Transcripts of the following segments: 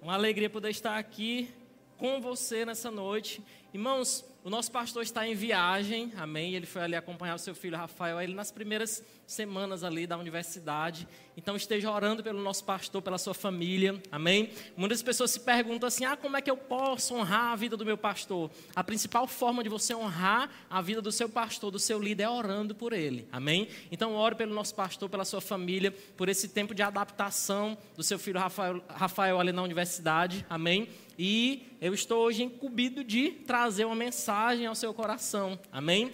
Uma alegria poder estar aqui com você nessa noite. Irmãos, o nosso pastor está em viagem, amém? Ele foi ali acompanhar o seu filho Rafael, ele nas primeiras semanas ali da universidade. Então esteja orando pelo nosso pastor, pela sua família, amém? Muitas pessoas se perguntam assim: ah, como é que eu posso honrar a vida do meu pastor? A principal forma de você honrar a vida do seu pastor, do seu líder, é orando por ele, amém? Então ore pelo nosso pastor, pela sua família, por esse tempo de adaptação do seu filho Rafael, Rafael ali na universidade, amém? E eu estou hoje incumbido de trazer uma mensagem ao seu coração. Amém?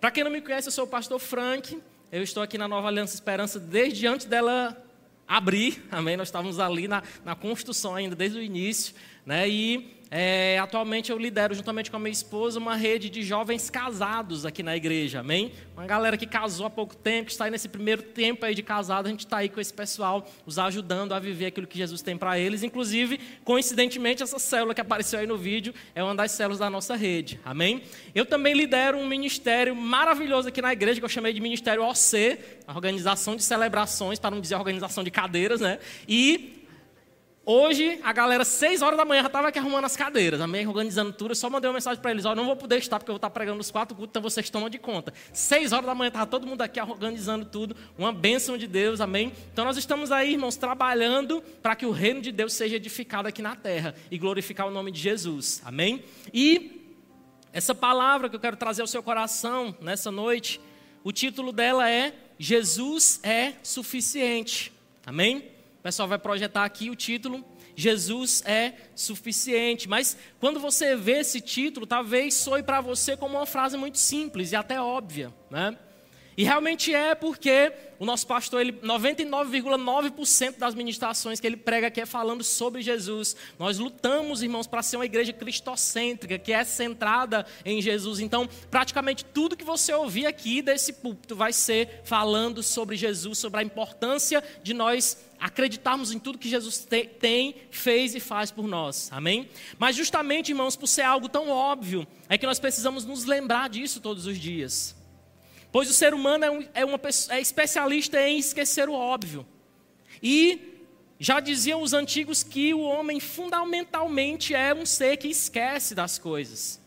Para quem não me conhece, eu sou o pastor Frank. Eu estou aqui na Nova Aliança Esperança desde antes dela abrir. Amém? Nós estávamos ali na, na construção ainda, desde o início. Né? E é, atualmente eu lidero, juntamente com a minha esposa, uma rede de jovens casados aqui na igreja, amém? Uma galera que casou há pouco tempo, que está aí nesse primeiro tempo aí de casado, a gente está aí com esse pessoal, os ajudando a viver aquilo que Jesus tem para eles. Inclusive, coincidentemente, essa célula que apareceu aí no vídeo é uma das células da nossa rede, amém? Eu também lidero um ministério maravilhoso aqui na igreja, que eu chamei de Ministério OC, Organização de Celebrações, para não dizer Organização de Cadeiras, né? E Hoje, a galera, seis horas da manhã, já estava aqui arrumando as cadeiras, amém? Organizando tudo. Eu só mandei uma mensagem para eles: Ó, não vou poder estar porque eu vou estar pregando os quatro cultos, então vocês tomam de conta. Seis horas da manhã, estava todo mundo aqui organizando tudo. Uma bênção de Deus, amém? Então nós estamos aí, irmãos, trabalhando para que o reino de Deus seja edificado aqui na terra e glorificar o nome de Jesus, amém? E essa palavra que eu quero trazer ao seu coração nessa noite, o título dela é Jesus é suficiente, amém? O pessoal vai projetar aqui o título Jesus é suficiente. Mas quando você vê esse título, talvez soe para você como uma frase muito simples e até óbvia, né? E realmente é porque o nosso pastor, ele 99,9% das ministrações que ele prega aqui é falando sobre Jesus. Nós lutamos, irmãos, para ser uma igreja cristocêntrica, que é centrada em Jesus. Então, praticamente tudo que você ouvir aqui desse púlpito vai ser falando sobre Jesus, sobre a importância de nós acreditarmos em tudo que Jesus tem, fez e faz por nós. Amém? Mas justamente, irmãos, por ser algo tão óbvio, é que nós precisamos nos lembrar disso todos os dias. Pois o ser humano é, um, é, uma, é especialista em esquecer o óbvio. E já diziam os antigos que o homem fundamentalmente é um ser que esquece das coisas.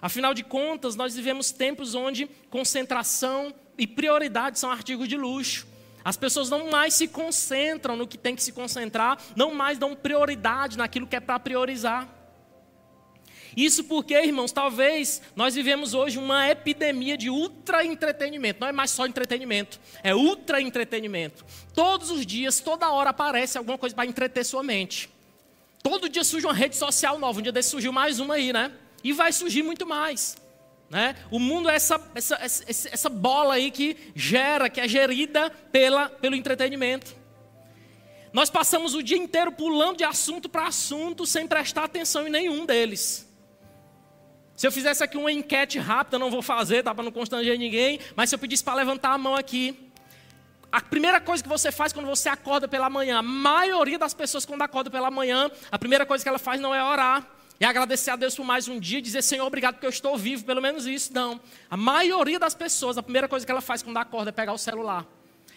Afinal de contas, nós vivemos tempos onde concentração e prioridade são artigos de luxo. As pessoas não mais se concentram no que tem que se concentrar, não mais dão prioridade naquilo que é para priorizar. Isso porque, irmãos, talvez nós vivemos hoje uma epidemia de ultra entretenimento. Não é mais só entretenimento, é ultra entretenimento. Todos os dias, toda hora aparece alguma coisa para entreter sua mente. Todo dia surge uma rede social nova. Um dia desse surgiu mais uma aí, né? E vai surgir muito mais. Né? O mundo é essa, essa, essa, essa bola aí que gera, que é gerida pela, pelo entretenimento. Nós passamos o dia inteiro pulando de assunto para assunto sem prestar atenção em nenhum deles. Se eu fizesse aqui uma enquete rápida, não vou fazer, tá para não constranger ninguém, mas se eu pedisse para levantar a mão aqui, a primeira coisa que você faz quando você acorda pela manhã, a maioria das pessoas quando acorda pela manhã, a primeira coisa que ela faz não é orar, é agradecer a Deus por mais um dia e dizer, Senhor, obrigado porque eu estou vivo, pelo menos isso. Não. A maioria das pessoas, a primeira coisa que ela faz quando acorda é pegar o celular.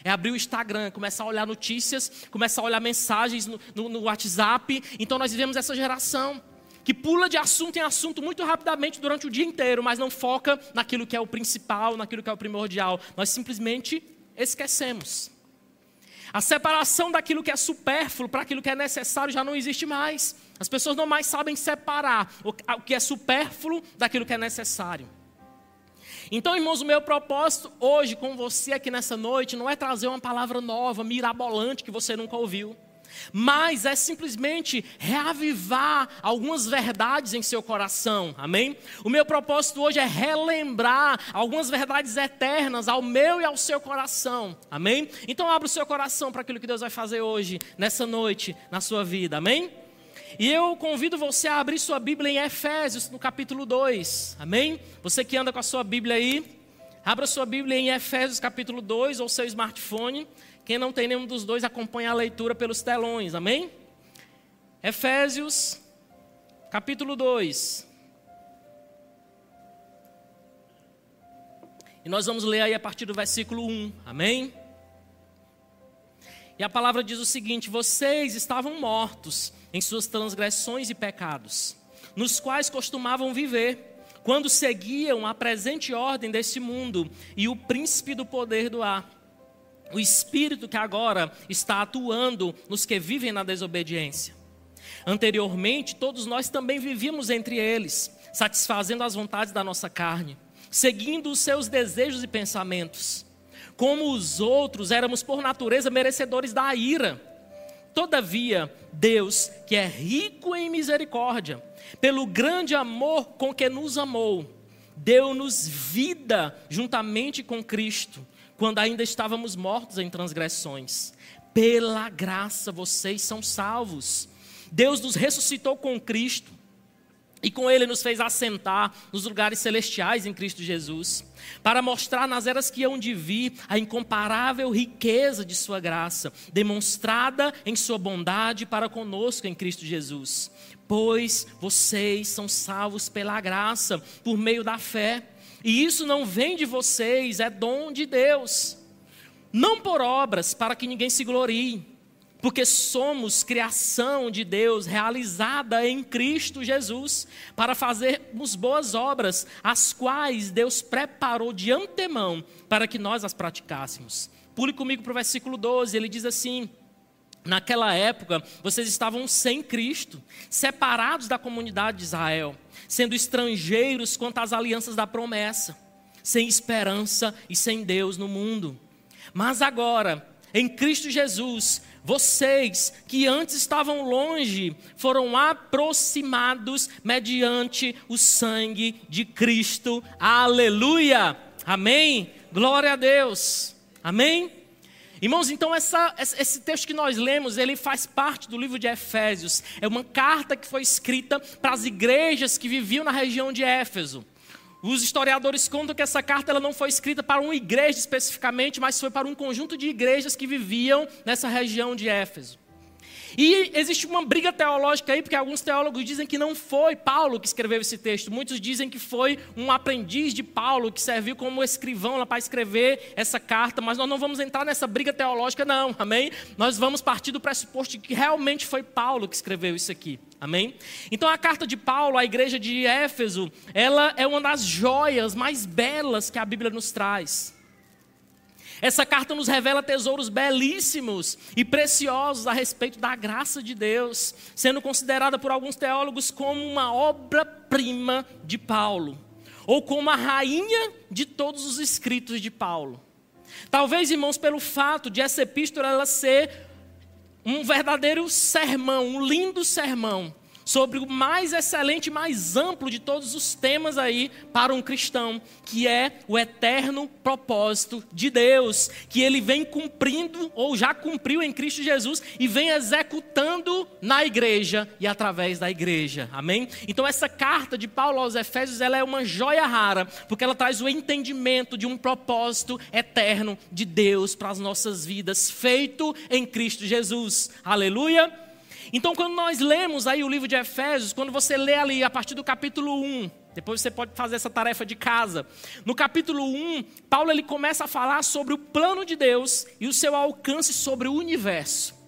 É abrir o Instagram, começar a olhar notícias, começar a olhar mensagens no, no, no WhatsApp. Então nós vivemos essa geração que pula de assunto em assunto muito rapidamente durante o dia inteiro, mas não foca naquilo que é o principal, naquilo que é o primordial. Nós simplesmente esquecemos. A separação daquilo que é supérfluo para aquilo que é necessário já não existe mais. As pessoas não mais sabem separar o que é supérfluo daquilo que é necessário. Então, irmãos, o meu propósito hoje com você aqui nessa noite não é trazer uma palavra nova, mirabolante, que você nunca ouviu mas é simplesmente reavivar algumas verdades em seu coração, amém? O meu propósito hoje é relembrar algumas verdades eternas ao meu e ao seu coração, amém? Então abra o seu coração para aquilo que Deus vai fazer hoje, nessa noite, na sua vida, amém? E eu convido você a abrir sua Bíblia em Efésios, no capítulo 2, amém? Você que anda com a sua Bíblia aí, abra sua Bíblia em Efésios, capítulo 2, ou seu smartphone. Quem não tem nenhum dos dois, acompanha a leitura pelos telões, amém? Efésios, capítulo 2. E nós vamos ler aí a partir do versículo 1, amém? E a palavra diz o seguinte: vocês estavam mortos em suas transgressões e pecados, nos quais costumavam viver, quando seguiam a presente ordem deste mundo e o príncipe do poder do ar, o espírito que agora está atuando nos que vivem na desobediência. Anteriormente, todos nós também vivíamos entre eles, satisfazendo as vontades da nossa carne, seguindo os seus desejos e pensamentos. Como os outros, éramos por natureza merecedores da ira. Todavia, Deus, que é rico em misericórdia, pelo grande amor com que nos amou, deu-nos vida juntamente com Cristo, quando ainda estávamos mortos em transgressões. Pela graça vocês são salvos. Deus nos ressuscitou com Cristo e com ele nos fez assentar nos lugares celestiais em Cristo Jesus, para mostrar nas eras que hão de vir a incomparável riqueza de Sua graça, demonstrada em Sua bondade para conosco em Cristo Jesus. Pois vocês são salvos pela graça, por meio da fé, e isso não vem de vocês, é dom de Deus, não por obras, para que ninguém se glorie porque somos criação de Deus realizada em Cristo Jesus, para fazermos boas obras, as quais Deus preparou de antemão para que nós as praticássemos. Pule comigo para o versículo 12, ele diz assim: Naquela época, vocês estavam sem Cristo, separados da comunidade de Israel, sendo estrangeiros quanto às alianças da promessa, sem esperança e sem Deus no mundo. Mas agora, em Cristo Jesus, vocês que antes estavam longe foram aproximados mediante o sangue de Cristo. Aleluia! Amém? Glória a Deus. Amém? Irmãos, então essa, esse texto que nós lemos, ele faz parte do livro de Efésios. É uma carta que foi escrita para as igrejas que viviam na região de Éfeso. Os historiadores contam que essa carta ela não foi escrita para uma igreja especificamente, mas foi para um conjunto de igrejas que viviam nessa região de Éfeso. E existe uma briga teológica aí, porque alguns teólogos dizem que não foi Paulo que escreveu esse texto. Muitos dizem que foi um aprendiz de Paulo que serviu como escrivão lá para escrever essa carta, mas nós não vamos entrar nessa briga teológica, não, amém? Nós vamos partir do pressuposto de que realmente foi Paulo que escreveu isso aqui. Amém? Então a carta de Paulo à igreja de Éfeso, ela é uma das joias mais belas que a Bíblia nos traz. Essa carta nos revela tesouros belíssimos e preciosos a respeito da graça de Deus, sendo considerada por alguns teólogos como uma obra-prima de Paulo, ou como a rainha de todos os escritos de Paulo. Talvez, irmãos, pelo fato de essa epístola ela ser um verdadeiro sermão, um lindo sermão sobre o mais excelente, mais amplo de todos os temas aí para um cristão, que é o eterno propósito de Deus, que ele vem cumprindo ou já cumpriu em Cristo Jesus e vem executando na igreja e através da igreja. Amém? Então essa carta de Paulo aos Efésios, ela é uma joia rara, porque ela traz o entendimento de um propósito eterno de Deus para as nossas vidas, feito em Cristo Jesus. Aleluia. Então, quando nós lemos aí o livro de Efésios, quando você lê ali a partir do capítulo 1, depois você pode fazer essa tarefa de casa. No capítulo 1, Paulo ele começa a falar sobre o plano de Deus e o seu alcance sobre o universo.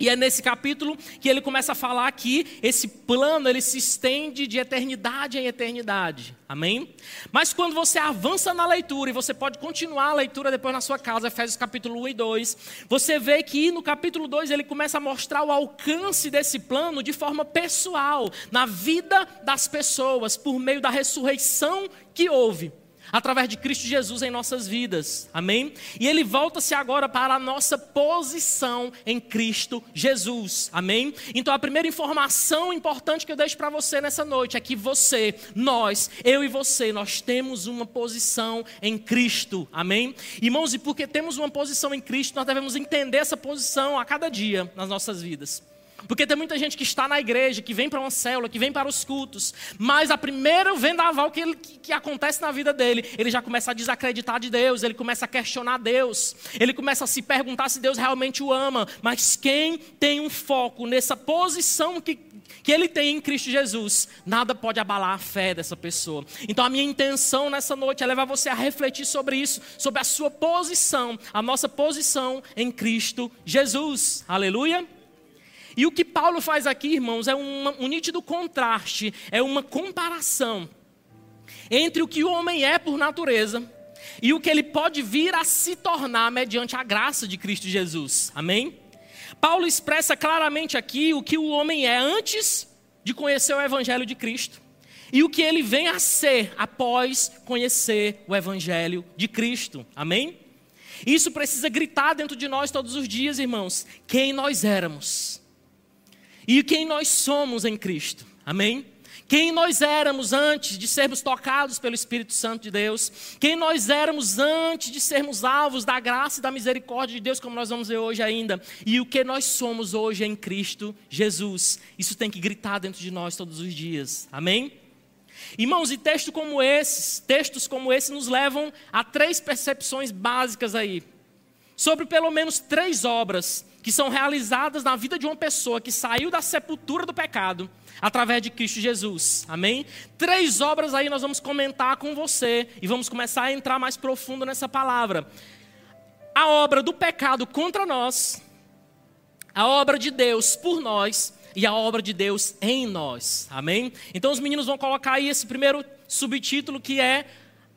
E é nesse capítulo que ele começa a falar que esse plano ele se estende de eternidade em eternidade. Amém? Mas quando você avança na leitura, e você pode continuar a leitura depois na sua casa, Efésios capítulo 1 e 2, você vê que no capítulo 2 ele começa a mostrar o alcance desse plano de forma pessoal, na vida das pessoas, por meio da ressurreição que houve através de Cristo Jesus em nossas vidas. Amém? E ele volta-se agora para a nossa posição em Cristo Jesus. Amém? Então a primeira informação importante que eu deixo para você nessa noite é que você, nós, eu e você, nós temos uma posição em Cristo. Amém? Irmãos, e porque temos uma posição em Cristo, nós devemos entender essa posição a cada dia nas nossas vidas. Porque tem muita gente que está na igreja, que vem para uma célula, que vem para os cultos, mas a primeira vendaval que, ele, que, que, acontece na vida dele, ele já começa a desacreditar de Deus, ele começa a questionar Deus, ele começa a se perguntar se Deus realmente o ama. Mas quem tem um foco nessa posição que, que ele tem em Cristo Jesus, nada pode abalar a fé dessa pessoa. Então a minha intenção nessa noite é levar você a refletir sobre isso, sobre a sua posição, a nossa posição em Cristo Jesus. Aleluia. E o que Paulo faz aqui, irmãos, é um nítido contraste, é uma comparação entre o que o homem é por natureza e o que ele pode vir a se tornar mediante a graça de Cristo Jesus. Amém? Paulo expressa claramente aqui o que o homem é antes de conhecer o Evangelho de Cristo e o que ele vem a ser após conhecer o Evangelho de Cristo. Amém? Isso precisa gritar dentro de nós todos os dias, irmãos, quem nós éramos e quem nós somos em Cristo. Amém? Quem nós éramos antes de sermos tocados pelo Espírito Santo de Deus, quem nós éramos antes de sermos alvos da graça e da misericórdia de Deus, como nós vamos ver hoje ainda, e o que nós somos hoje em Cristo Jesus. Isso tem que gritar dentro de nós todos os dias. Amém? Irmãos, e textos como esses, textos como esse nos levam a três percepções básicas aí, sobre pelo menos três obras que são realizadas na vida de uma pessoa que saiu da sepultura do pecado através de Cristo Jesus. Amém? Três obras aí nós vamos comentar com você e vamos começar a entrar mais profundo nessa palavra. A obra do pecado contra nós, a obra de Deus por nós e a obra de Deus em nós. Amém? Então os meninos vão colocar aí esse primeiro subtítulo que é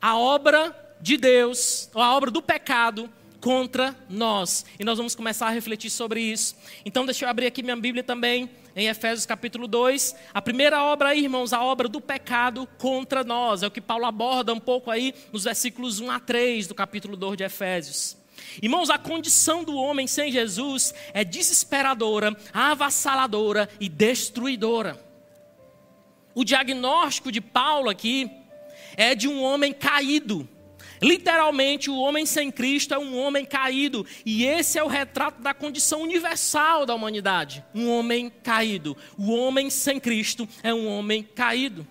a obra de Deus, ou a obra do pecado contra nós. E nós vamos começar a refletir sobre isso. Então, deixa eu abrir aqui minha Bíblia também, em Efésios capítulo 2. A primeira obra aí, irmãos, a obra do pecado contra nós. É o que Paulo aborda um pouco aí nos versículos 1 a 3 do capítulo 2 de Efésios. Irmãos, a condição do homem sem Jesus é desesperadora, avassaladora e destruidora. O diagnóstico de Paulo aqui é de um homem caído, Literalmente, o homem sem Cristo é um homem caído, e esse é o retrato da condição universal da humanidade: um homem caído. O homem sem Cristo é um homem caído.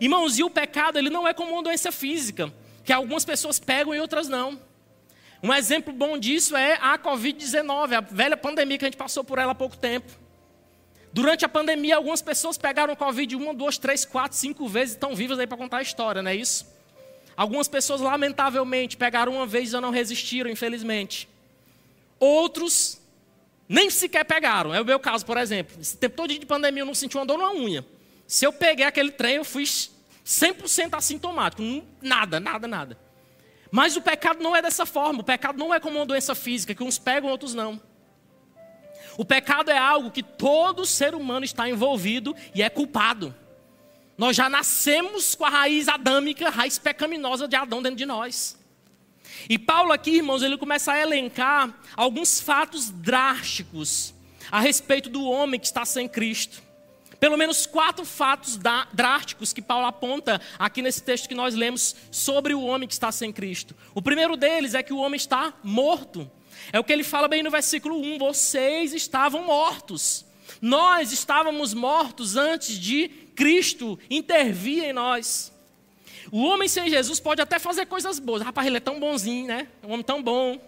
Irmãos, e o pecado ele não é como uma doença física, que algumas pessoas pegam e outras não. Um exemplo bom disso é a Covid-19, a velha pandemia que a gente passou por ela há pouco tempo. Durante a pandemia, algumas pessoas pegaram Covid uma, duas, três, quatro, cinco vezes e estão vivas aí para contar a história, não é isso? Algumas pessoas, lamentavelmente, pegaram uma vez e não resistiram, infelizmente. Outros nem sequer pegaram. É o meu caso, por exemplo. Esse tempo todo de pandemia eu não senti uma dor na unha. Se eu peguei aquele trem, eu fui 100% assintomático. Nada, nada, nada. Mas o pecado não é dessa forma. O pecado não é como uma doença física, que uns pegam, outros não. O pecado é algo que todo ser humano está envolvido e é culpado. Nós já nascemos com a raiz adâmica, a raiz pecaminosa de Adão dentro de nós. E Paulo aqui, irmãos, ele começa a elencar alguns fatos drásticos a respeito do homem que está sem Cristo. Pelo menos quatro fatos drásticos que Paulo aponta aqui nesse texto que nós lemos sobre o homem que está sem Cristo. O primeiro deles é que o homem está morto. É o que ele fala bem no versículo 1: vocês estavam mortos. Nós estávamos mortos antes de Cristo intervir em nós. O homem sem Jesus pode até fazer coisas boas. Rapaz, ele é tão bonzinho, né? É um homem tão bom.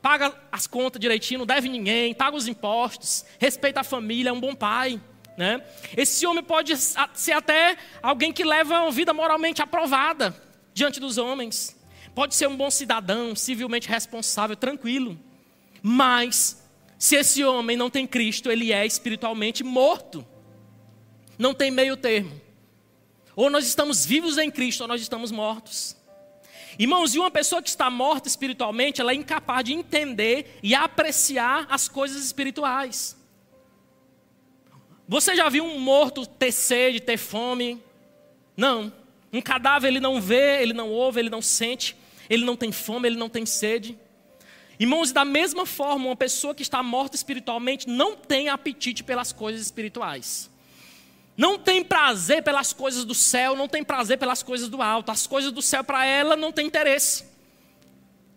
Paga as contas direitinho, não deve ninguém, paga os impostos, respeita a família, é um bom pai. Né? Esse homem pode ser até alguém que leva uma vida moralmente aprovada diante dos homens. Pode ser um bom cidadão, civilmente responsável, tranquilo. Mas, se esse homem não tem Cristo, ele é espiritualmente morto. Não tem meio termo. Ou nós estamos vivos em Cristo, ou nós estamos mortos. Irmãos, e uma pessoa que está morta espiritualmente, ela é incapaz de entender e apreciar as coisas espirituais. Você já viu um morto ter sede, ter fome? Não. Um cadáver ele não vê, ele não ouve, ele não sente, ele não tem fome, ele não tem sede. Irmãos, da mesma forma, uma pessoa que está morta espiritualmente não tem apetite pelas coisas espirituais não tem prazer pelas coisas do céu, não tem prazer pelas coisas do alto. As coisas do céu para ela não tem interesse.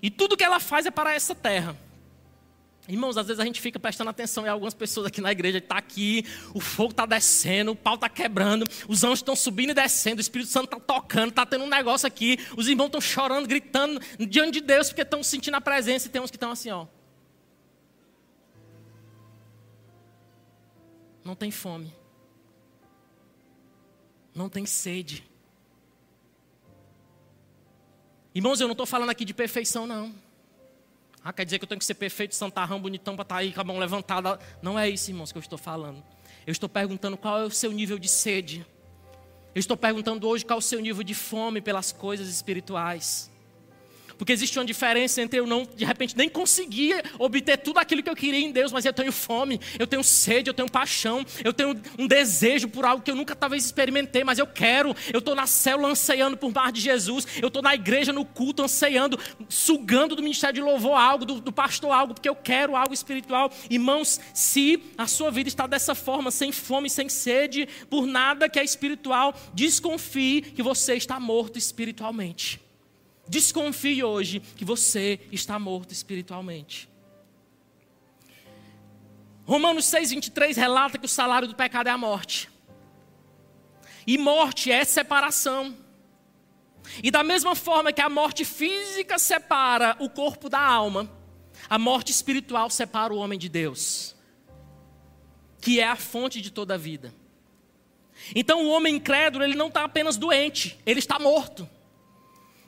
E tudo que ela faz é para essa terra. Irmãos, às vezes a gente fica prestando atenção em algumas pessoas aqui na igreja, está aqui, o fogo está descendo, o pau está quebrando, os anjos estão subindo e descendo, o Espírito Santo está tocando, está tendo um negócio aqui, os irmãos estão chorando, gritando diante de Deus porque estão sentindo a presença e tem uns que estão assim, ó. Não tem fome. Não tem sede. Irmãos, eu não estou falando aqui de perfeição, não. Ah, quer dizer que eu tenho que ser perfeito, santarrão, bonitão, para estar tá aí com a mão levantada. Não é isso, irmãos, que eu estou falando. Eu estou perguntando qual é o seu nível de sede. Eu estou perguntando hoje qual é o seu nível de fome pelas coisas espirituais. Porque existe uma diferença entre eu não, de repente, nem conseguir obter tudo aquilo que eu queria em Deus, mas eu tenho fome, eu tenho sede, eu tenho paixão, eu tenho um desejo por algo que eu nunca talvez experimentei, mas eu quero. Eu estou na célula anseando por mais de Jesus, eu estou na igreja, no culto, anseando, sugando do ministério de louvor algo, do, do pastor algo, porque eu quero algo espiritual. Irmãos, se a sua vida está dessa forma, sem fome, sem sede, por nada que é espiritual, desconfie que você está morto espiritualmente. Desconfie hoje que você está morto espiritualmente. Romanos 6,23 relata que o salário do pecado é a morte. E morte é separação. E da mesma forma que a morte física separa o corpo da alma, a morte espiritual separa o homem de Deus, que é a fonte de toda a vida. Então o homem incrédulo, ele não está apenas doente, ele está morto.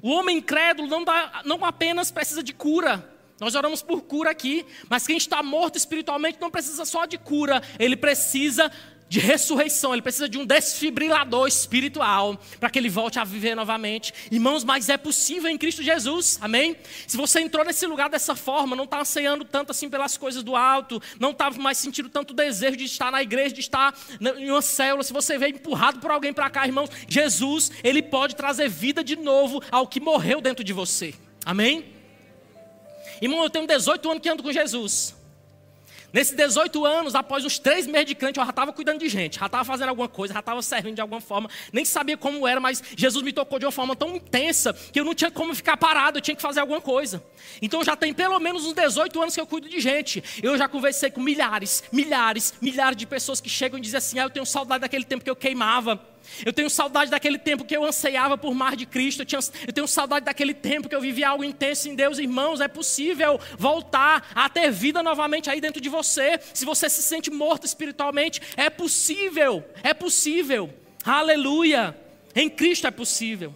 O homem incrédulo não, dá, não apenas precisa de cura. Nós oramos por cura aqui, mas quem está morto espiritualmente não precisa só de cura, ele precisa de ressurreição, ele precisa de um desfibrilador espiritual para que ele volte a viver novamente. Irmãos, mas é possível em Cristo Jesus, amém? Se você entrou nesse lugar dessa forma, não está anseando tanto assim pelas coisas do alto, não está mais sentindo tanto desejo de estar na igreja, de estar em uma célula, se você veio empurrado por alguém para cá, irmãos, Jesus, ele pode trazer vida de novo ao que morreu dentro de você, amém? Irmão, eu tenho 18 anos que ando com Jesus. Nesses 18 anos, após uns três meses de crente, eu já estava cuidando de gente, já estava fazendo alguma coisa, já estava servindo de alguma forma, nem sabia como era, mas Jesus me tocou de uma forma tão intensa que eu não tinha como ficar parado, eu tinha que fazer alguma coisa. Então já tem pelo menos uns 18 anos que eu cuido de gente. Eu já conversei com milhares, milhares, milhares de pessoas que chegam e dizem assim: ah, eu tenho saudade daquele tempo que eu queimava. Eu tenho saudade daquele tempo que eu anseiava por mais de Cristo. Eu, tinha, eu, tenho saudade daquele tempo que eu vivia algo intenso em Deus. Irmãos, é possível voltar a ter vida novamente aí dentro de você. Se você se sente morto espiritualmente, é possível. É possível. Aleluia. Em Cristo é possível.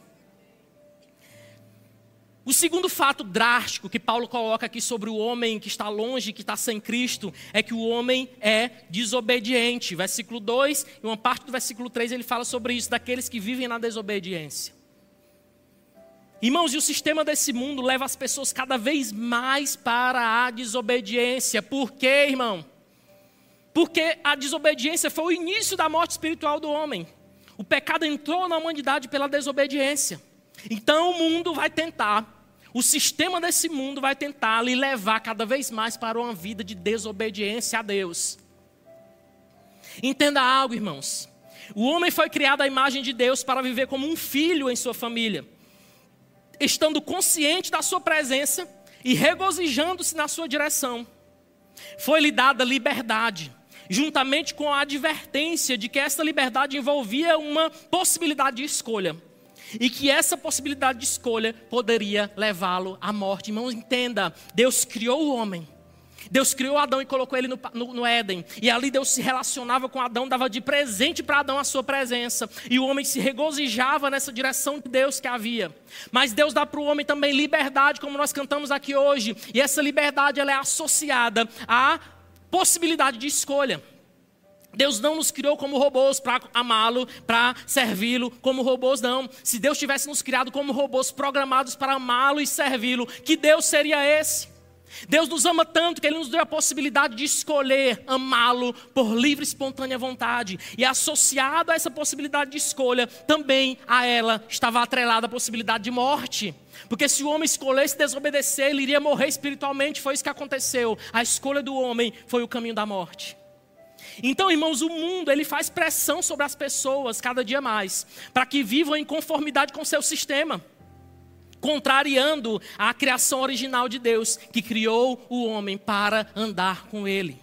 O segundo fato drástico que Paulo coloca aqui sobre o homem que está longe, que está sem Cristo, é que o homem é desobediente. Versículo 2 e uma parte do versículo 3 ele fala sobre isso, daqueles que vivem na desobediência. Irmãos, e o sistema desse mundo leva as pessoas cada vez mais para a desobediência. Por quê, irmão? Porque a desobediência foi o início da morte espiritual do homem. O pecado entrou na humanidade pela desobediência. Então o mundo vai tentar o sistema desse mundo vai tentar lhe levar cada vez mais para uma vida de desobediência a Deus. Entenda algo, irmãos. O homem foi criado à imagem de Deus para viver como um filho em sua família, estando consciente da sua presença e regozijando-se na sua direção. Foi-lhe dada liberdade, juntamente com a advertência de que essa liberdade envolvia uma possibilidade de escolha e que essa possibilidade de escolha poderia levá-lo à morte. Irmãos, entenda: Deus criou o homem. Deus criou Adão e colocou ele no, no, no, Éden. E ali Deus se relacionava com Adão, dava de presente para Adão a sua presença. E o homem se regozijava nessa direção de Deus que havia. Mas Deus dá para o homem também liberdade, como nós cantamos aqui hoje. E essa liberdade ela é associada à possibilidade de escolha. Deus não nos criou como robôs para amá-lo, para servi-lo como robôs, não. Se Deus tivesse nos criado como robôs programados para amá-lo e servi-lo, que Deus seria esse? Deus nos ama tanto que Ele nos deu a possibilidade de escolher amá-lo por livre e espontânea vontade. E associado a essa possibilidade de escolha, também a ela estava atrelada a possibilidade de morte. Porque se o homem escolhesse desobedecer, ele iria morrer espiritualmente. Foi isso que aconteceu. A escolha do homem foi o caminho da morte. Então, irmãos, o mundo ele faz pressão sobre as pessoas cada dia mais, para que vivam em conformidade com seu sistema. contrariando a criação original de Deus, que criou o homem para andar com ele.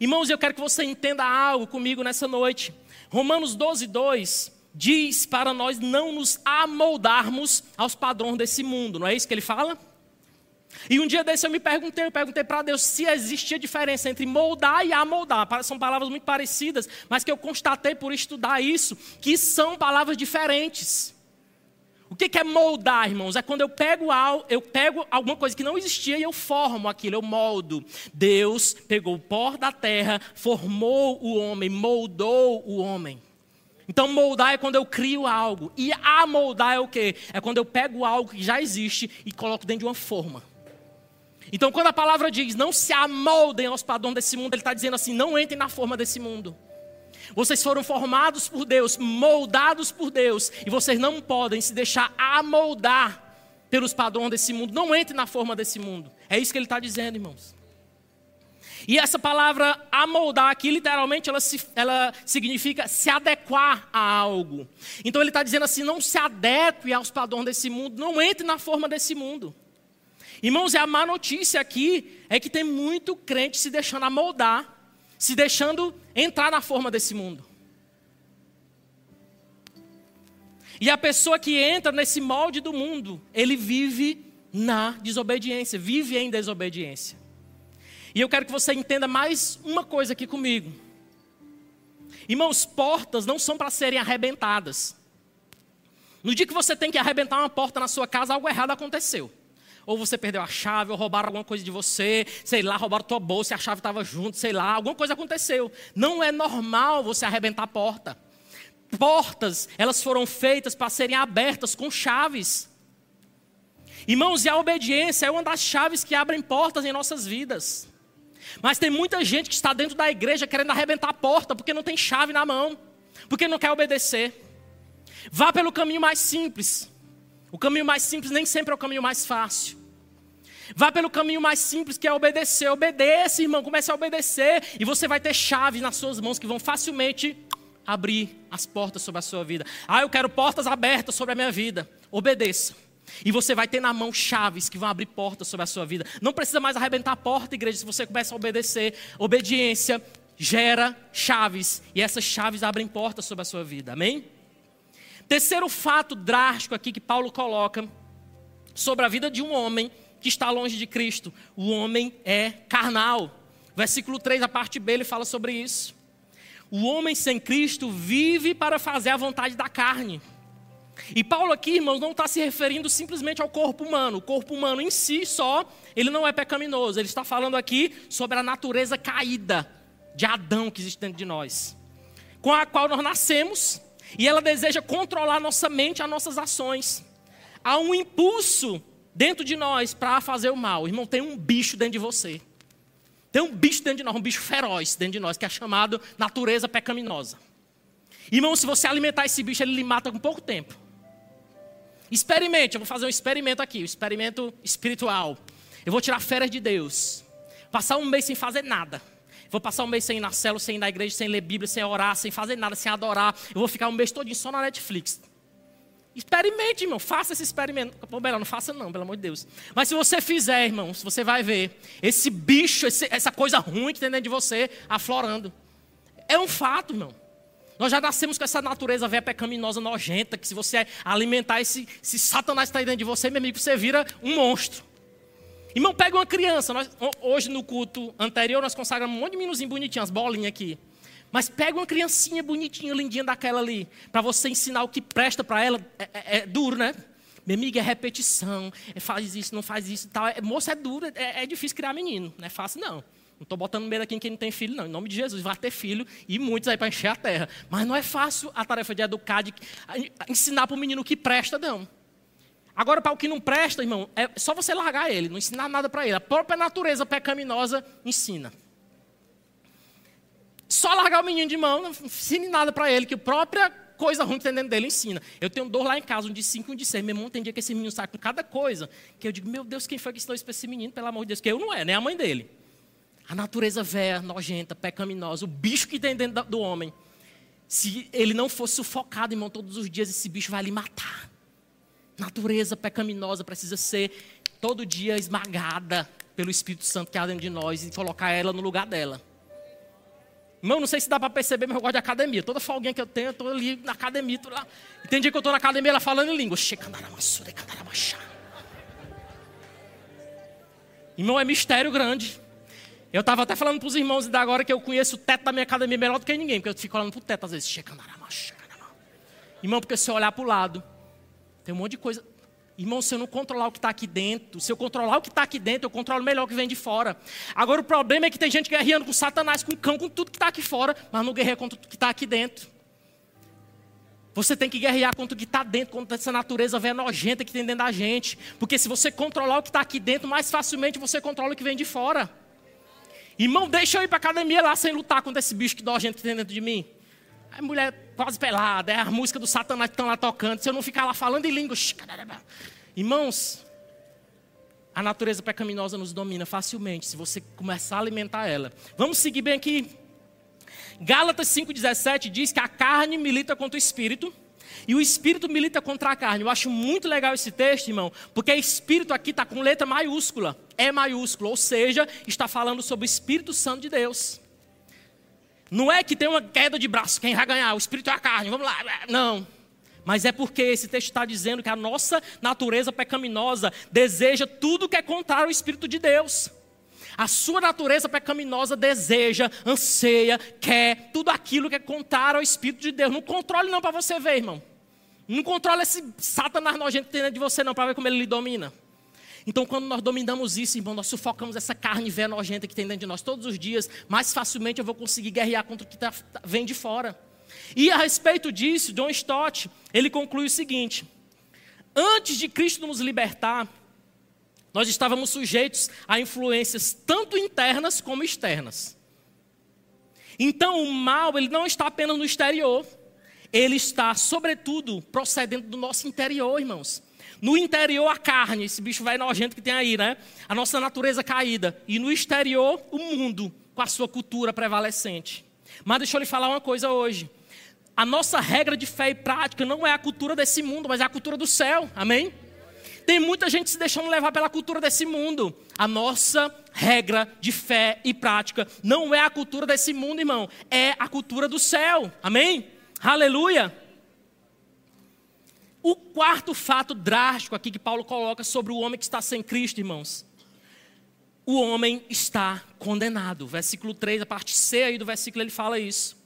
Irmãos, eu quero que você entenda algo comigo nessa noite. Romanos 12, 2 diz para nós não nos amoldarmos aos padrões desse mundo, não é isso que ele fala? E um dia desse eu me perguntei, eu perguntei para Deus se existia diferença entre moldar e amoldar. São palavras muito parecidas, mas que eu constatei por estudar isso, que são palavras diferentes. O que é moldar, irmãos? É quando eu pego, eu pego alguma coisa que não existia e eu formo aquilo, eu moldo. Deus pegou o pó da terra, formou o homem, moldou o homem. Então, moldar é quando eu crio algo. E amoldar é o quê? É quando eu pego algo que já existe e coloco dentro de uma forma. Então, quando a palavra diz não se amoldem aos padrões desse mundo, ele está dizendo assim: não entrem na forma desse mundo. Vocês foram formados por Deus, moldados por Deus, e vocês não podem se deixar amoldar pelos padrões desse mundo. Não entre na forma desse mundo. É isso que ele está dizendo, irmãos. E essa palavra amoldar aqui, literalmente, ela, se, ela significa se adequar a algo. Então ele está dizendo assim: não se adeque aos padrões desse mundo, não entre na forma desse mundo. Irmãos, e a má notícia aqui é que tem muito crente se deixando amoldar se deixando entrar na forma desse mundo. E a pessoa que entra nesse molde do mundo, ele vive na desobediência, vive em desobediência. E eu quero que você entenda mais uma coisa aqui comigo. Irmãos, portas não são para serem arrebentadas. No dia que você tem que arrebentar uma porta na sua casa, algo errado aconteceu ou você perdeu a chave, ou roubaram alguma coisa de você, sei lá, roubaram tua bolsa e a chave estava junto, sei lá, alguma coisa aconteceu. Não é normal você arrebentar a porta. Portas, elas foram feitas para serem abertas com chaves. Irmãos, e a obediência é uma das chaves que abrem portas em nossas vidas. Mas tem muita gente que está dentro da igreja querendo arrebentar a porta porque não tem chave na mão, porque não quer obedecer. Vá pelo caminho mais simples. O caminho mais simples nem sempre é o caminho mais fácil. Vá pelo caminho mais simples que é obedecer. Obedeça, irmão, comece a obedecer e você vai ter chaves nas suas mãos que vão facilmente abrir as portas sobre a sua vida. Ah, eu quero portas abertas sobre a minha vida. Obedeça. E você vai ter na mão chaves que vão abrir portas sobre a sua vida. Não precisa mais arrebentar a porta, igreja, se você começa a obedecer. Obediência gera chaves. E essas chaves abrem portas sobre a sua vida. Amém? Terceiro fato drástico aqui que Paulo coloca sobre a vida de um homem que está longe de Cristo. O homem é carnal. Versículo 3, a parte B, ele fala sobre isso. O homem sem Cristo vive para fazer a vontade da carne. E Paulo aqui, irmãos, não está se referindo simplesmente ao corpo humano. O corpo humano em si só, ele não é pecaminoso. Ele está falando aqui sobre a natureza caída de Adão que existe dentro de nós. Com a qual nós nascemos e ela deseja controlar nossa mente, as nossas ações. Há um impulso dentro de nós para fazer o mal. Irmão, tem um bicho dentro de você. Tem um bicho dentro de nós, um bicho feroz dentro de nós, que é chamado natureza pecaminosa. Irmão, se você alimentar esse bicho, ele lhe mata com pouco tempo. Experimente, eu vou fazer um experimento aqui, um experimento espiritual. Eu vou tirar férias de Deus. Passar um mês sem fazer nada. Vou passar um mês sem ir na célula, sem ir na igreja, sem ler Bíblia, sem orar, sem fazer nada, sem adorar. Eu vou ficar um mês todo só na Netflix. Experimente, irmão. Faça esse experimento. Pô, Bela, não faça não, pelo amor de Deus. Mas se você fizer, irmão, você vai ver esse bicho, esse, essa coisa ruim que tem dentro de você aflorando. É um fato, irmão. Nós já nascemos com essa natureza velha pecaminosa, nojenta, que se você alimentar esse, esse satanás que está dentro de você, meu amigo, você vira um monstro. Irmão, pega uma criança. Nós, hoje no culto anterior nós consagramos um monte de meninozinho bonitinho, as bolinhas aqui. Mas pega uma criancinha bonitinha, lindinha daquela ali, para você ensinar o que presta para ela. É, é, é, duro, né? Meu amigo, é repetição, é faz isso, não faz isso e tal. É, moça, é duro, é, é, difícil criar menino, não é fácil não. Não estou botando medo aqui em quem não tem filho, não. Em nome de Jesus, vai ter filho e muitos aí para encher a terra. Mas não é fácil a tarefa de educar, de ensinar para o menino o que presta, não. Agora, para o que não presta, irmão, é só você largar ele, não ensinar nada para ele. A própria natureza pecaminosa ensina. Só largar o menino de mão, não ensine nada para ele, que a própria coisa ruim que tem dentro dele ensina. Eu tenho dor lá em casa, um de cinco, um de seis. Meu irmão, tem dia que esse menino sai com cada coisa, que eu digo, meu Deus, quem foi que ensinou isso para esse menino, pelo amor de Deus? Que eu não é, nem a mãe dele. A natureza velha, nojenta, pecaminosa, o bicho que tem dentro do homem. Se ele não fosse sufocado, irmão, todos os dias, esse bicho vai lhe matar. natureza pecaminosa precisa ser todo dia esmagada pelo Espírito Santo que há dentro de nós e colocar ela no lugar dela. Irmão, não sei se dá para perceber, mas eu gosto de academia. Toda folguinha que eu tenho, eu estou ali na academia. Tô lá. E tem dia que eu estou na academia, ela falando em língua. Irmão, é mistério grande. Eu estava até falando para os irmãos da agora que eu conheço o teto da minha academia melhor do que ninguém, porque eu fico olhando para o teto às vezes. Irmão, porque se eu olhar para o lado, tem um monte de coisa. Irmão, se eu não controlar o que está aqui dentro, se eu controlar o que está aqui dentro, eu controlo melhor o que vem de fora. Agora o problema é que tem gente guerreando com Satanás, com cão, com tudo que está aqui fora, mas não guerreia contra o que está aqui dentro. Você tem que guerrear contra o que está dentro, contra essa natureza nojenta que tem dentro da gente. Porque se você controlar o que está aqui dentro, mais facilmente você controla o que vem de fora. Irmão, deixa eu ir para academia lá sem lutar contra esse bicho que nojento que tem dentro de mim. A mulher quase pelada, é a música do Satanás que estão lá tocando. Se eu não ficar lá falando em línguas. Irmãos, a natureza pecaminosa nos domina facilmente se você começar a alimentar ela. Vamos seguir bem aqui. Gálatas 5,17 diz que a carne milita contra o espírito e o espírito milita contra a carne. Eu acho muito legal esse texto, irmão, porque espírito aqui está com letra maiúscula, é maiúsculo, ou seja, está falando sobre o Espírito Santo de Deus. Não é que tem uma queda de braço, quem vai ganhar? O espírito é a carne, vamos lá. Não. Mas é porque esse texto está dizendo que a nossa natureza pecaminosa deseja tudo que é contrário ao Espírito de Deus. A sua natureza pecaminosa deseja, anseia, quer tudo aquilo que é contrário ao Espírito de Deus. Não controle não para você ver, irmão. Não controle esse satanás nojento que tem dentro de você não, para ver como ele lhe domina. Então, quando nós dominamos isso, irmão, nós sufocamos essa carne velha nojenta que tem dentro de nós todos os dias, mais facilmente eu vou conseguir guerrear contra o que tá, tá, vem de fora. E a respeito disso, John Stott, ele conclui o seguinte: antes de Cristo nos libertar, nós estávamos sujeitos a influências tanto internas como externas. Então, o mal, ele não está apenas no exterior, ele está, sobretudo, procedendo do nosso interior, irmãos. No interior, a carne, esse bicho vai nojento que tem aí, né? A nossa natureza caída. E no exterior, o mundo, com a sua cultura prevalecente. Mas deixa eu lhe falar uma coisa hoje. A nossa regra de fé e prática não é a cultura desse mundo, mas é a cultura do céu. Amém? Tem muita gente se deixando levar pela cultura desse mundo. A nossa regra de fé e prática não é a cultura desse mundo, irmão. É a cultura do céu. Amém? Aleluia. O quarto fato drástico aqui que Paulo coloca sobre o homem que está sem Cristo, irmãos. O homem está condenado. Versículo 3, a parte C aí do versículo, ele fala isso.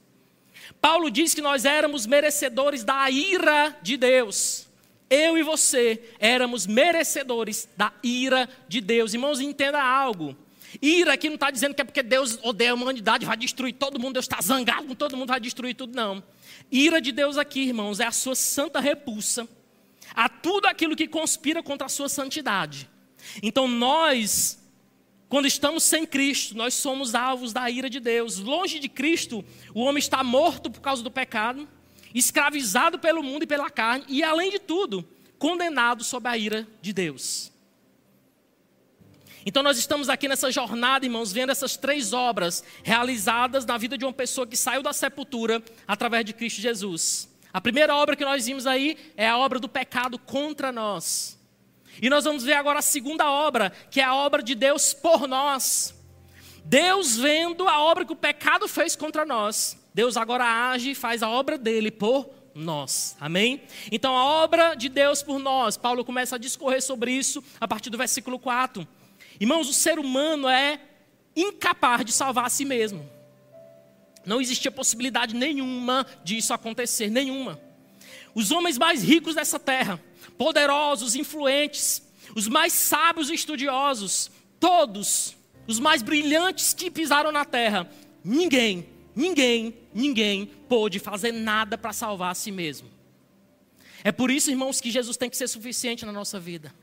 Paulo diz que nós éramos merecedores da ira de Deus. Eu e você éramos merecedores da ira de Deus. Irmãos, entenda algo. Ira aqui não está dizendo que é porque Deus odeia a humanidade, vai destruir todo mundo, Deus está zangado com todo mundo, vai destruir tudo, não. Ira de Deus aqui, irmãos, é a sua santa repulsa a tudo aquilo que conspira contra a sua santidade. Então nós, quando estamos sem Cristo, nós somos alvos da ira de Deus. Longe de Cristo, o homem está morto por causa do pecado, escravizado pelo mundo e pela carne, e além de tudo, condenado sob a ira de Deus. Então nós estamos aqui nessa jornada, irmãos, vendo essas três obras realizadas na vida de uma pessoa que saiu da sepultura através de Cristo Jesus. A primeira obra que nós vimos aí é a obra do pecado contra nós. E nós vamos ver agora a segunda obra, que é a obra de Deus por nós. Deus vendo a obra que o pecado fez contra nós, Deus agora age e faz a obra dele por nós. Amém? Então a obra de Deus por nós, Paulo começa a discorrer sobre isso a partir do versículo 4. Irmãos, o ser humano é incapaz de salvar a si mesmo. Não existia possibilidade nenhuma disso acontecer, nenhuma. Os homens mais ricos dessa terra, poderosos, influentes, os mais sábios e estudiosos, todos, os mais brilhantes que pisaram na terra, ninguém, ninguém, ninguém pôde fazer nada para salvar a si mesmo. É por isso, irmãos, que Jesus tem que ser suficiente na nossa vida.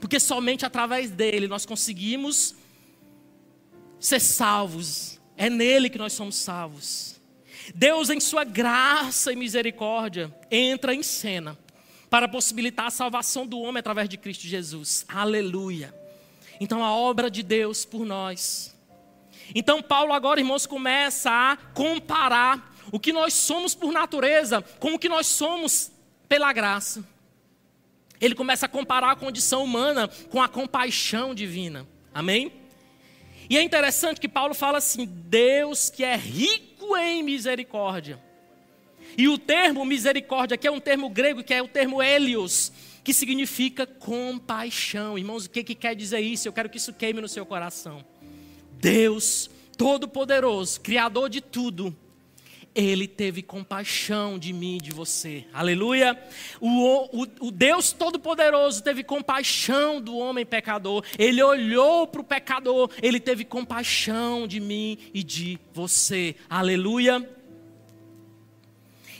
Porque somente através dele nós conseguimos ser salvos. É nele que nós somos salvos. Deus, em sua graça e misericórdia, entra em cena para possibilitar a salvação do homem através de Cristo Jesus. Aleluia. Então, a obra de Deus por nós. Então, Paulo, agora, irmãos, começa a comparar o que nós somos por natureza com o que nós somos pela graça. Ele começa a comparar a condição humana com a compaixão divina. Amém? E é interessante que Paulo fala assim: Deus que é rico em misericórdia. E o termo misericórdia, que é um termo grego, que é o termo helios, que significa compaixão. Irmãos, o que, que quer dizer isso? Eu quero que isso queime no seu coração. Deus Todo-Poderoso, Criador de tudo, ele teve compaixão de mim e de você. Aleluia. O, o, o Deus Todo-Poderoso teve compaixão do homem pecador. Ele olhou para o pecador. Ele teve compaixão de mim e de você. Aleluia.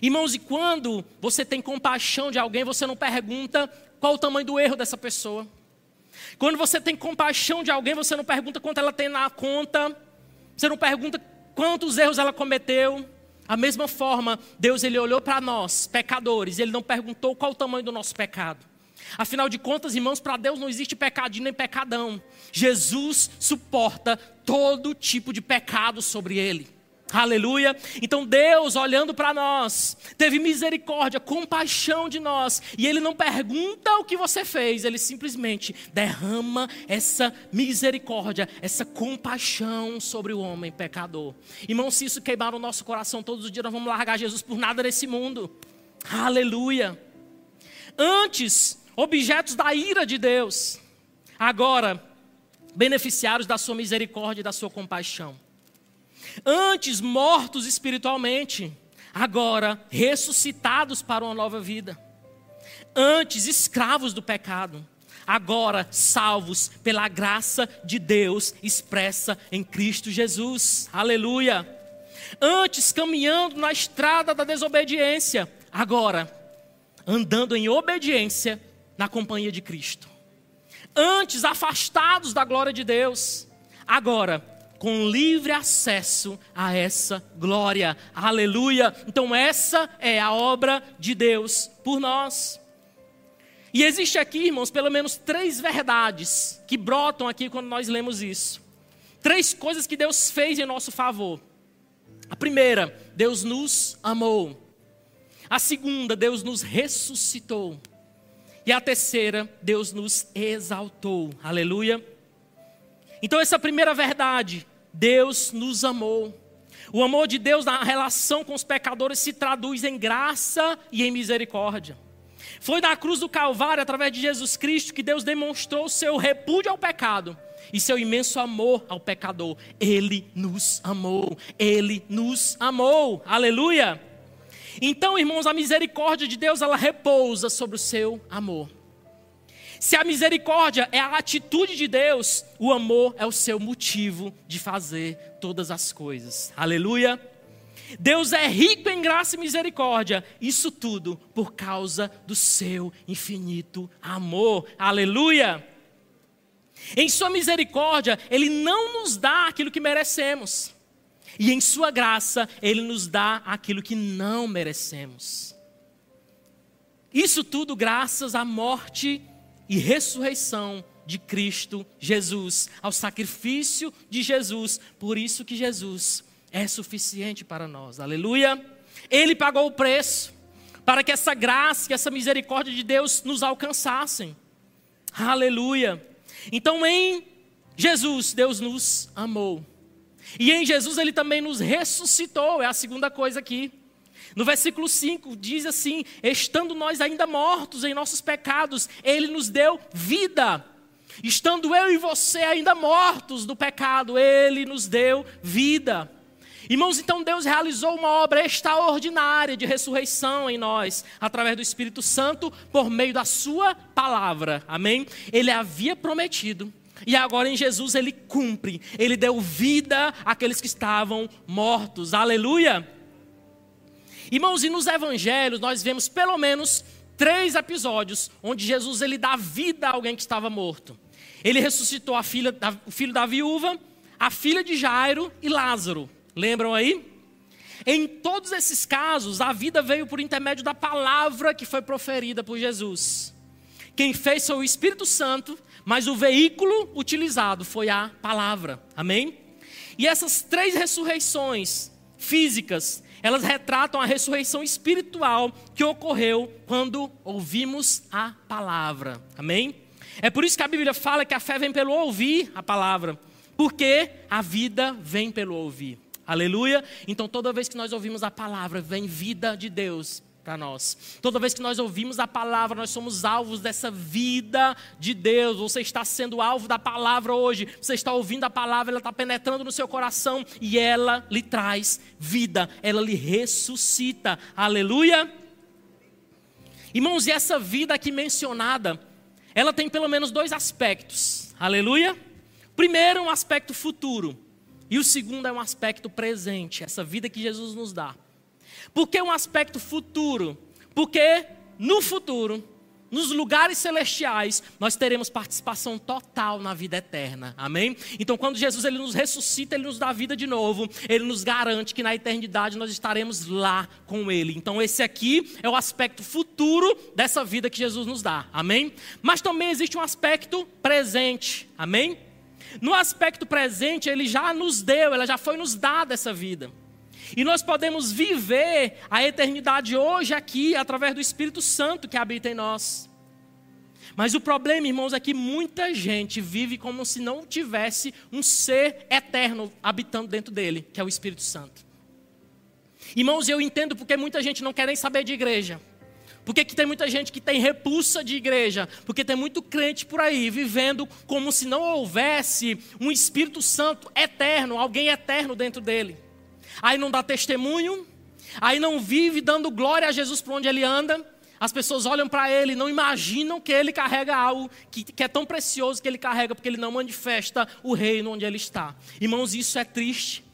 Irmãos, e quando você tem compaixão de alguém, você não pergunta qual o tamanho do erro dessa pessoa. Quando você tem compaixão de alguém, você não pergunta quanto ela tem na conta. Você não pergunta quantos erros ela cometeu. A mesma forma, Deus ele olhou para nós, pecadores, ele não perguntou qual o tamanho do nosso pecado. Afinal de contas, irmãos, para Deus não existe pecadinho nem pecadão. Jesus suporta todo tipo de pecado sobre ele. Aleluia. Então Deus, olhando para nós, teve misericórdia, compaixão de nós, e Ele não pergunta o que você fez, Ele simplesmente derrama essa misericórdia, essa compaixão sobre o homem pecador. Irmão, se isso queimar o nosso coração todos os dias, nós vamos largar Jesus por nada nesse mundo. Aleluia. Antes, objetos da ira de Deus, agora, beneficiários da sua misericórdia e da sua compaixão. Antes mortos espiritualmente, agora ressuscitados para uma nova vida. Antes escravos do pecado, agora salvos pela graça de Deus expressa em Cristo Jesus. Aleluia. Antes caminhando na estrada da desobediência, agora andando em obediência na companhia de Cristo. Antes afastados da glória de Deus, agora com livre acesso a essa glória. Aleluia! Então, essa é a obra de Deus por nós. E existe aqui, irmãos, pelo menos três verdades que brotam aqui quando nós lemos isso. Três coisas que Deus fez em nosso favor. A primeira, Deus nos amou. A segunda, Deus nos ressuscitou. E a terceira, Deus nos exaltou. Aleluia. Então, essa primeira verdade, Deus nos amou. O amor de Deus na relação com os pecadores se traduz em graça e em misericórdia. Foi na cruz do Calvário, através de Jesus Cristo, que Deus demonstrou seu repúdio ao pecado e seu imenso amor ao pecador. Ele nos amou, ele nos amou. Aleluia! Então, irmãos, a misericórdia de Deus, ela repousa sobre o seu amor. Se a misericórdia é a atitude de Deus, o amor é o seu motivo de fazer todas as coisas. Aleluia. Deus é rico em graça e misericórdia, isso tudo por causa do seu infinito amor. Aleluia. Em Sua misericórdia, Ele não nos dá aquilo que merecemos, e em Sua graça, Ele nos dá aquilo que não merecemos. Isso tudo graças à morte e ressurreição de Cristo Jesus, ao sacrifício de Jesus. Por isso que Jesus é suficiente para nós. Aleluia. Ele pagou o preço para que essa graça, que essa misericórdia de Deus nos alcançassem. Aleluia. Então em Jesus Deus nos amou. E em Jesus ele também nos ressuscitou, é a segunda coisa aqui. No versículo 5 diz assim: Estando nós ainda mortos em nossos pecados, Ele nos deu vida. Estando eu e você ainda mortos do pecado, Ele nos deu vida. Irmãos, então Deus realizou uma obra extraordinária de ressurreição em nós, através do Espírito Santo, por meio da Sua palavra. Amém? Ele havia prometido. E agora em Jesus ele cumpre, ele deu vida àqueles que estavam mortos, aleluia. Irmãos, e nos evangelhos nós vemos pelo menos três episódios onde Jesus ele dá vida a alguém que estava morto. Ele ressuscitou filha, o filho da viúva, a filha de Jairo e Lázaro. Lembram aí? Em todos esses casos, a vida veio por intermédio da palavra que foi proferida por Jesus. Quem fez foi o Espírito Santo, mas o veículo utilizado foi a palavra. Amém? E essas três ressurreições físicas, elas retratam a ressurreição espiritual que ocorreu quando ouvimos a palavra. Amém? É por isso que a Bíblia fala que a fé vem pelo ouvir a palavra, porque a vida vem pelo ouvir. Aleluia? Então, toda vez que nós ouvimos a palavra, vem vida de Deus para nós. Toda vez que nós ouvimos a palavra, nós somos alvos dessa vida de Deus. Você está sendo alvo da palavra hoje. Você está ouvindo a palavra, ela está penetrando no seu coração e ela lhe traz vida, ela lhe ressuscita. Aleluia? Irmãos, e essa vida aqui mencionada, ela tem pelo menos dois aspectos. Aleluia? Primeiro, um aspecto futuro. E o segundo é um aspecto presente, essa vida que Jesus nos dá. Por que um aspecto futuro? Porque no futuro, nos lugares celestiais, nós teremos participação total na vida eterna. Amém? Então, quando Jesus ele nos ressuscita, ele nos dá vida de novo, ele nos garante que na eternidade nós estaremos lá com ele. Então, esse aqui é o aspecto futuro dessa vida que Jesus nos dá. Amém? Mas também existe um aspecto presente. Amém? No aspecto presente, ele já nos deu, ela já foi nos dada essa vida. E nós podemos viver a eternidade hoje aqui, através do Espírito Santo que habita em nós. Mas o problema, irmãos, é que muita gente vive como se não tivesse um ser eterno habitando dentro dele, que é o Espírito Santo. Irmãos, eu entendo porque muita gente não quer nem saber de igreja. Porque que tem muita gente que tem repulsa de igreja? Porque tem muito crente por aí vivendo como se não houvesse um Espírito Santo eterno, alguém eterno dentro dele. Aí não dá testemunho, aí não vive dando glória a Jesus por onde ele anda. As pessoas olham para ele e não imaginam que ele carrega algo que, que, é tão precioso que ele carrega, porque ele não manifesta o reino onde ele está. Irmãos, isso é triste.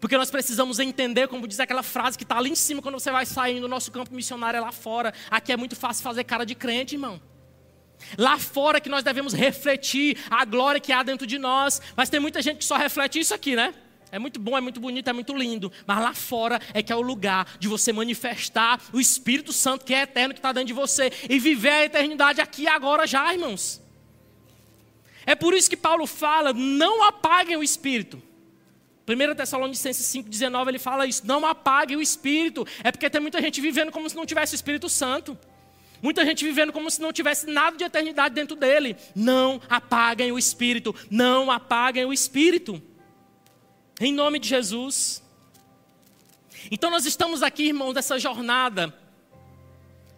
Porque nós precisamos entender, como diz aquela frase que está ali em cima quando você vai saindo do nosso campo missionário é lá fora. Aqui é muito fácil fazer cara de crente, irmão. Lá fora que nós devemos refletir a glória que há dentro de nós. Mas tem muita gente que só reflete isso aqui, né? É muito bom, é muito bonito, é muito lindo. Mas lá fora é que é o lugar de você manifestar o Espírito Santo que é eterno, que está dentro de você. E viver a eternidade aqui e agora já, irmãos. É por isso que Paulo fala: não apaguem o Espírito. 1 Tessalonicenses 5,19 ele fala isso: não apague o espírito. É porque tem muita gente vivendo como se não tivesse o Espírito Santo. Muita gente vivendo como se não tivesse nada de eternidade dentro dele. Não apaguem o espírito. Não apaguem o espírito. Em nome de Jesus. Então nós estamos aqui, irmãos, nessa jornada,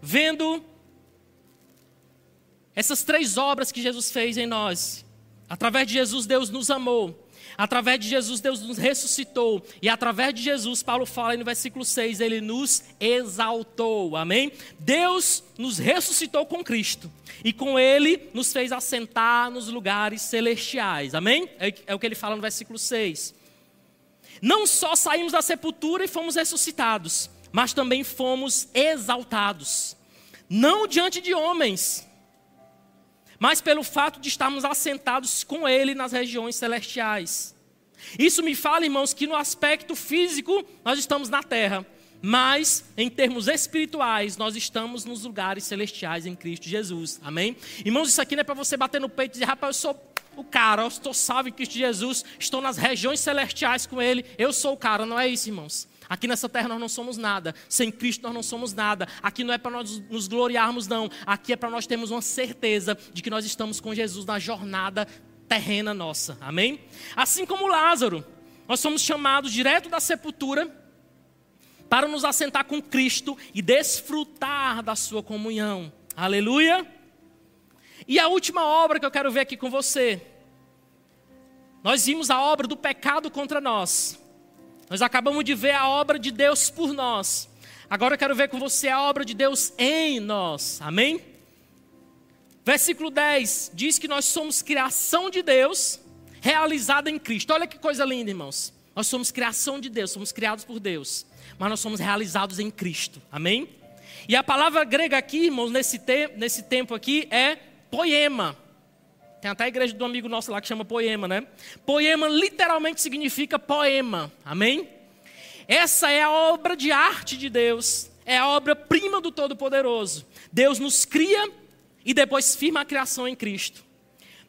vendo essas três obras que Jesus fez em nós. Através de Jesus, Deus nos amou. Através de Jesus, Deus nos ressuscitou. E através de Jesus, Paulo fala no versículo 6, ele nos exaltou. Amém? Deus nos ressuscitou com Cristo. E com ele nos fez assentar nos lugares celestiais. Amém? É, é o que ele fala no versículo 6. Não só saímos da sepultura e fomos ressuscitados, mas também fomos exaltados. Não diante de homens, mas pelo fato de estarmos assentados com Ele nas regiões celestiais. Isso me fala, irmãos, que no aspecto físico nós estamos na terra, mas em termos espirituais nós estamos nos lugares celestiais em Cristo Jesus. Amém? Irmãos, isso aqui não é para você bater no peito e dizer, rapaz, eu sou o cara, eu estou salvo em Cristo Jesus, estou nas regiões celestiais com Ele, eu sou o cara. Não é isso, irmãos. Aqui nessa terra nós não somos nada. Sem Cristo nós não somos nada. Aqui não é para nós nos gloriarmos, não. Aqui é para nós termos uma certeza de que nós estamos com Jesus na jornada terrena nossa. Amém? Assim como Lázaro, nós somos chamados direto da sepultura para nos assentar com Cristo e desfrutar da sua comunhão. Aleluia! E a última obra que eu quero ver aqui com você. Nós vimos a obra do pecado contra nós. Nós acabamos de ver a obra de Deus por nós. Agora eu quero ver com você a obra de Deus em nós. Amém? Versículo 10 diz que nós somos criação de Deus, realizada em Cristo. Olha que coisa linda, irmãos. Nós somos criação de Deus, somos criados por Deus, mas nós somos realizados em Cristo. Amém? E a palavra grega aqui, irmãos, nesse, te nesse tempo aqui é poema. Tem até a igreja do amigo nosso lá que chama poema, né? Poema literalmente significa poema. Amém? Essa é a obra de arte de Deus. É a obra-prima do Todo-Poderoso. Deus nos cria e depois firma a criação em Cristo.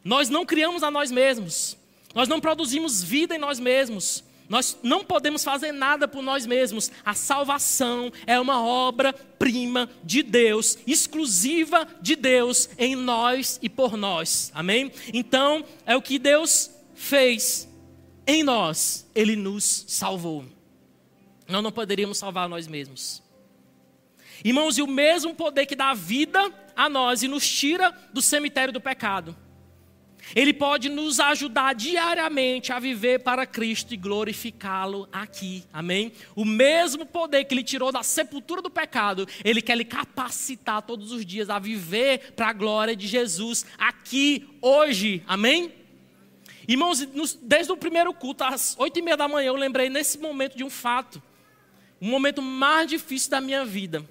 Nós não criamos a nós mesmos. Nós não produzimos vida em nós mesmos. Nós não podemos fazer nada por nós mesmos. A salvação é uma obra-prima de Deus, exclusiva de Deus em nós e por nós. Amém? Então, é o que Deus fez em nós. Ele nos salvou. Nós não poderíamos salvar nós mesmos. Irmãos, e o mesmo poder que dá vida a nós e nos tira do cemitério do pecado ele pode nos ajudar diariamente a viver para Cristo e glorificá-lo aqui. Amém? O mesmo poder que ele tirou da sepultura do pecado, ele quer lhe capacitar todos os dias a viver para a glória de Jesus aqui, hoje. Amém? Irmãos, desde o primeiro culto, às oito e meia da manhã, eu lembrei nesse momento de um fato. O momento mais difícil da minha vida.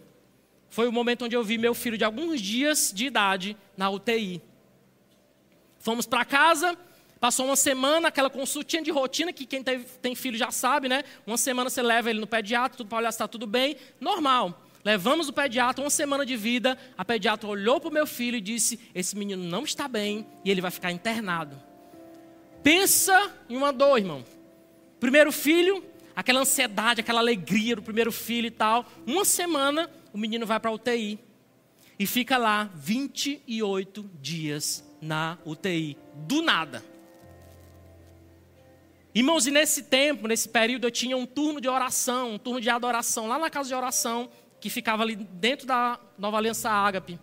Foi o momento onde eu vi meu filho de alguns dias de idade na UTI. Fomos para casa, passou uma semana, aquela consultinha de rotina, que quem tem, filho já sabe, né? Uma semana você leva ele no pediatra, tudo para olhar se está tudo bem, normal. Levamos o pediatra, uma semana de vida, a pediatra olhou para o meu filho e disse: Esse menino não está bem e ele vai ficar internado. Pensa em uma dor, irmão. Primeiro filho, aquela ansiedade, aquela alegria do primeiro filho e tal. Uma semana, o menino vai para a UTI e fica lá 28 dias na UTI. Do nada. Irmãos, e nesse tempo, nesse período, eu tinha um turno de oração, um turno de adoração, lá na casa de oração, que ficava ali dentro da Nova Aliança Ágape.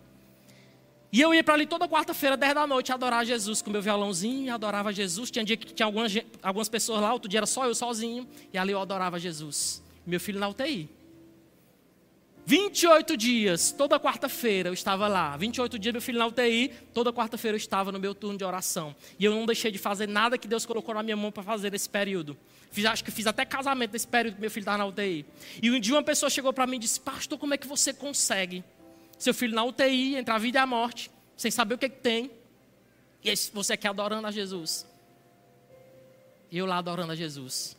E eu ia para ali toda quarta-feira, 10 da noite, adorar Jesus com meu violãozinho, adorava Jesus. Tinha dia que tinha algumas, algumas pessoas lá, outro dia era só eu sozinho, e ali eu adorava Jesus. Meu filho na UTI. 28 dias, toda quarta-feira eu estava lá. 28 dias, meu filho na UTI, toda quarta-feira eu estava no meu turno de oração. E eu não deixei de fazer nada que Deus colocou na minha mão para fazer nesse período. Fiz, acho que fiz até casamento nesse período que meu filho estava na UTI. E um dia uma pessoa chegou para mim e disse: Pastor, como é que você consegue? Seu filho na UTI, entre a vida e a morte, sem saber o que, que tem. E você quer adorando a Jesus. E eu lá adorando a Jesus.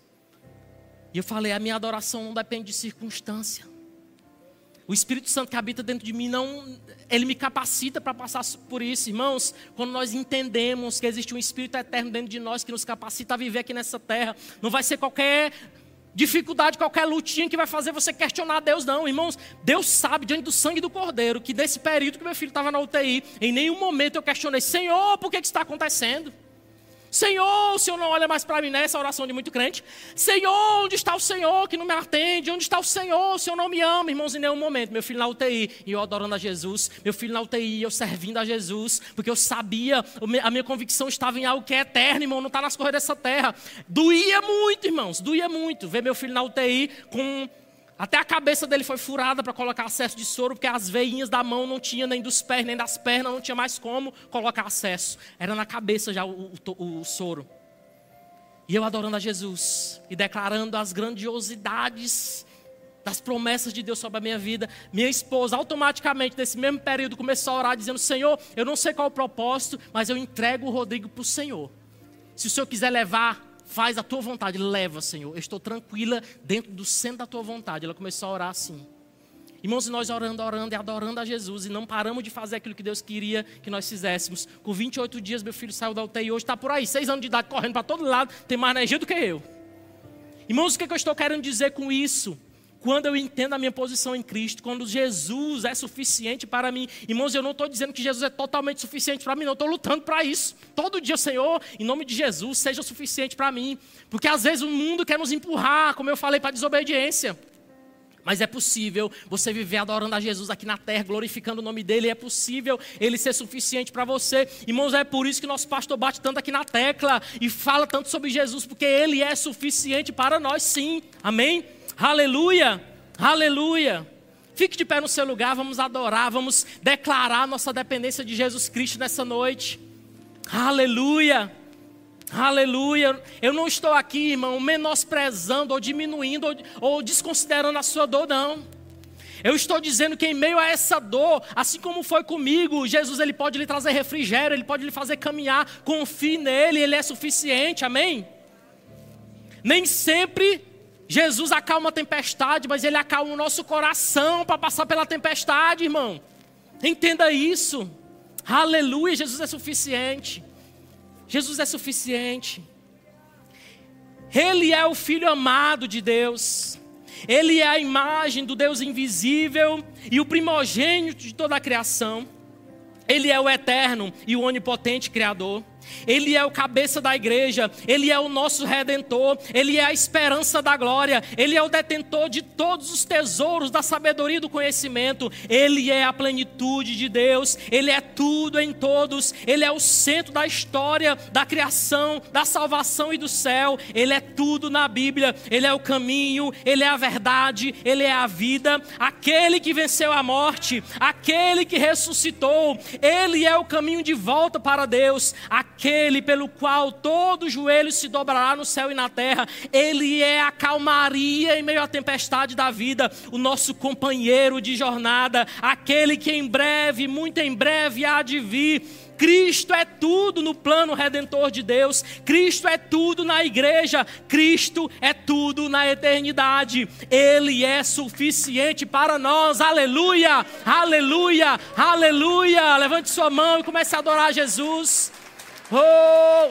E eu falei: A minha adoração não depende de circunstância. O Espírito Santo que habita dentro de mim não, ele me capacita para passar por isso, irmãos. Quando nós entendemos que existe um Espírito eterno dentro de nós que nos capacita a viver aqui nessa terra, não vai ser qualquer dificuldade, qualquer lutinha que vai fazer você questionar Deus, não, irmãos. Deus sabe, diante do sangue do Cordeiro, que nesse período que meu filho estava na UTI, em nenhum momento eu questionei, Senhor, por que, que está acontecendo? Senhor, o Senhor não olha mais para mim nessa oração de muito crente. Senhor, onde está o Senhor que não me atende? Onde está o Senhor? O Senhor não me ama, irmãos, em nenhum momento. Meu filho na UTI e eu adorando a Jesus. Meu filho na UTI eu servindo a Jesus. Porque eu sabia, a minha convicção estava em algo que é eterno, irmão, não está nas correias dessa terra. Doía muito, irmãos, doía muito. Ver meu filho na UTI com até a cabeça dele foi furada para colocar acesso de soro, porque as veinhas da mão não tinha, nem dos pés, nem das pernas, não tinha mais como colocar acesso. Era na cabeça já o, o, o soro. E eu adorando a Jesus e declarando as grandiosidades das promessas de Deus sobre a minha vida. Minha esposa, automaticamente, nesse mesmo período, começou a orar, dizendo: Senhor, eu não sei qual o propósito, mas eu entrego o Rodrigo para o Senhor. Se o Senhor quiser levar Faz a tua vontade, leva, Senhor. Eu estou tranquila dentro do centro da tua vontade. Ela começou a orar assim. Irmãos, e nós orando, orando e adorando a Jesus e não paramos de fazer aquilo que Deus queria que nós fizéssemos. Com 28 dias, meu filho saiu da UTI e hoje está por aí, seis anos de idade, correndo para todo lado, tem mais energia do que eu. Irmãos, o que, é que eu estou querendo dizer com isso? Quando eu entendo a minha posição em Cristo, quando Jesus é suficiente para mim. Irmãos, eu não estou dizendo que Jesus é totalmente suficiente para mim, não, estou lutando para isso. Todo dia, Senhor, em nome de Jesus, seja suficiente para mim. Porque às vezes o mundo quer nos empurrar, como eu falei, para a desobediência. Mas é possível você viver adorando a Jesus aqui na terra, glorificando o nome dele. É possível ele ser suficiente para você. Irmãos, é por isso que nosso pastor bate tanto aqui na tecla e fala tanto sobre Jesus, porque ele é suficiente para nós, sim. Amém? Aleluia! Aleluia! Fique de pé no seu lugar, vamos adorar, vamos declarar nossa dependência de Jesus Cristo nessa noite. Aleluia! Aleluia! Eu não estou aqui, irmão, menosprezando ou diminuindo ou, desconsiderando a sua dor, não. Eu estou dizendo que em meio a essa dor, assim como foi comigo, Jesus ele pode lhe trazer refrigério, ele pode lhe fazer caminhar. Confie nele, ele é suficiente. Amém? Nem sempre Jesus acalma a tempestade, mas Ele acalma o nosso coração para passar pela tempestade, irmão. Entenda isso. Aleluia, Jesus é suficiente. Jesus é suficiente. Ele é o Filho amado de Deus. Ele é a imagem do Deus invisível e o primogênito de toda a criação. Ele é o eterno e o onipotente Criador. Ele é o cabeça da igreja, Ele é o nosso redentor, Ele é a esperança da glória, Ele é o detentor de todos os tesouros da sabedoria e do conhecimento, Ele é a plenitude de Deus, Ele é tudo em todos, Ele é o centro da história, da criação, da salvação e do céu, Ele é tudo na Bíblia, Ele é o caminho, Ele é a verdade, Ele é a vida, aquele que venceu a morte, aquele que ressuscitou, Ele é o caminho de volta para Deus, aquele pelo qual todo joelho se dobrará no céu e na terra. Ele é a calmaria em meio à tempestade da vida, o nosso companheiro de jornada, aquele que em breve, muito em breve, há de vir. Cristo é tudo no plano redentor de Deus, Cristo é tudo na igreja, Cristo é tudo na eternidade, Ele é suficiente para nós, aleluia, aleluia, aleluia. Levante sua mão e comece a adorar Jesus. Oh!